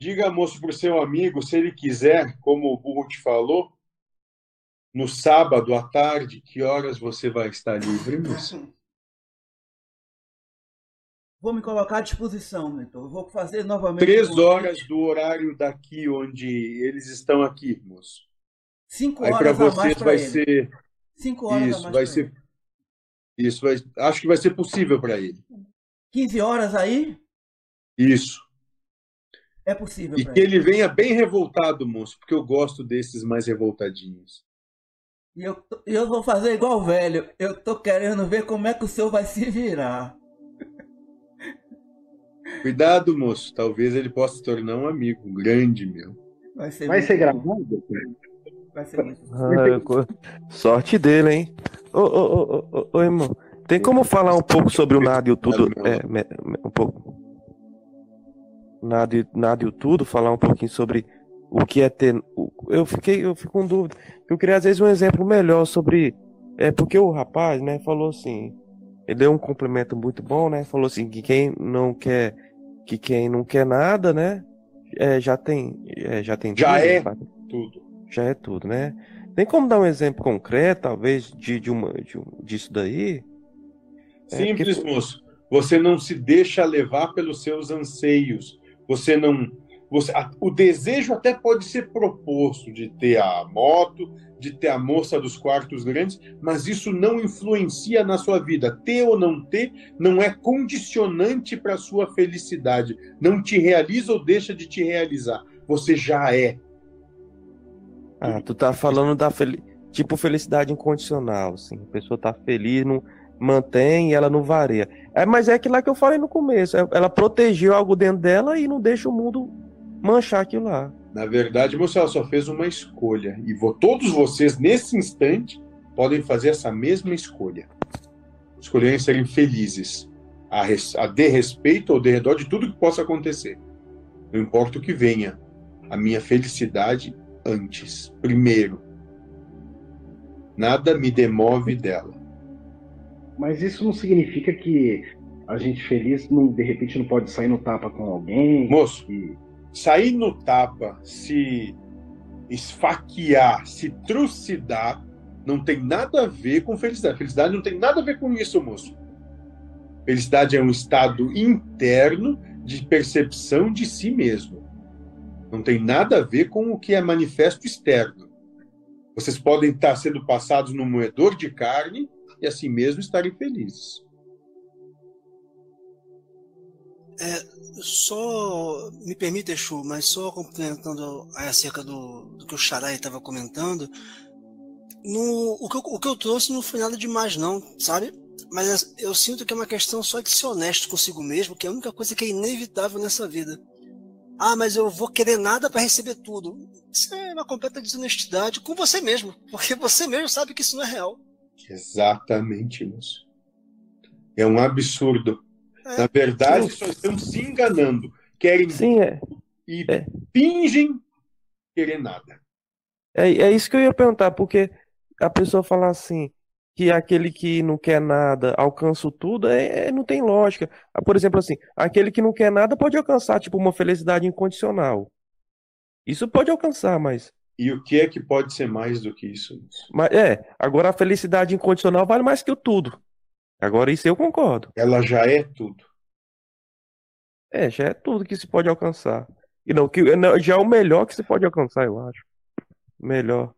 Diga, moço, para o seu amigo, se ele quiser, como o Burro te falou, no sábado à tarde, que horas você vai estar livre, moço? Vou me colocar à disposição, Mentor. Vou fazer novamente. Três horas do horário daqui, onde eles estão aqui, moço. Cinco Aí horas para a mais vocês vai ele. ser. Cinco horas Isso, vai pra ser. ele. Isso, vai... acho que vai ser possível para ele. 15 horas aí Isso. É possível E que ele. venha bem revoltado, moço, porque eu gosto desses mais revoltadinhos. E eu, eu vou fazer igual o velho. Eu tô querendo ver como é que o senhor vai se virar. Cuidado, moço, talvez ele possa se tornar um amigo grande meu. Vai ser Vai muito ser gravado? Vai ser muito bom. Ah, sorte dele, hein? Ô, ô, ô, ô, ô, ô, irmão, tem como falar um pouco sobre o nada e o tudo? É, um pouco. Nada, e- nada e tudo, falar um pouquinho sobre o que é ter. Eu fiquei, eu fico com dúvida. Eu queria às vezes um exemplo melhor sobre. É porque o rapaz, né, falou assim. Ele deu um complemento muito bom, né? Falou assim que quem não quer, que quem não quer nada, né? é, já tem, é, já tem Já tudo, é tudo. já é tudo, né? Tem como dar um exemplo concreto, talvez, de, de uma, de disso daí? É, Simples, porque- moço. Você não se deixa levar pelos seus anseios. Você não. Você, a- o desejo até pode ser proposto de ter a moto, de ter a moça dos quartos grandes, mas isso não influencia na sua vida. Ter ou não ter não é condicionante para a sua felicidade. Não te realiza ou deixa de te realizar. Você já é. Ah, tu tá falando da fel... tipo felicidade incondicional, assim. A pessoa tá feliz, não mantém e ela não varia. É, mas é aquilo lá que eu falei no começo. é- Ela protegeu algo dentro dela e não deixa o mundo manchar aquilo lá. Na verdade, moça, ela só fez uma escolha. E vo- todos vocês, nesse instante, podem fazer essa mesma escolha. Escolherem serem felizes. A, res- a de respeito ou de redor de tudo que possa acontecer. Não importa o que venha. A minha felicidade antes. Primeiro. Nada me demove dela. Mas isso não significa que a gente feliz, não, de repente, não pode sair no tapa com alguém. Moço, e- sair no tapa, se esfaquear, se trucidar, não tem nada a ver com felicidade. Felicidade não tem nada a ver com isso, moço. Felicidade é um estado interno de percepção de si mesmo. Não tem nada a ver com o que é manifesto externo. Vocês podem estar sendo passados no moedor de carne e assim mesmo estarem felizes. Só me permite, Exu, mas só complementando acerca do, do que o Xarai estava comentando, no, o, que eu, o que eu trouxe não foi nada demais, não, sabe? Mas eu sinto que é uma questão só de ser honesto consigo mesmo, que é a única coisa que é inevitável nessa vida. Ah, mas eu vou querer nada para receber tudo. Isso é uma completa desonestidade com você mesmo, porque você mesmo sabe que isso não é real. Exatamente, moço. É um absurdo. É. Na verdade, só estão se enganando. Querem Sim, é. e É. fingem querer nada. É, é isso que eu ia perguntar, porque a pessoa falar assim, que aquele que não quer nada alcança tudo, é, é- não tem lógica. Ah, Por exemplo, assim, aquele que não quer nada pode alcançar, tipo, uma felicidade incondicional. Isso pode alcançar, mas, E o que é que pode ser mais do que isso? mas é, agora a felicidade incondicional vale mais que o tudo. Agora isso eu concordo. Ela já é tudo. É, já é tudo que se pode alcançar. E não, que não, já é o melhor que se pode alcançar, eu acho. Melhor.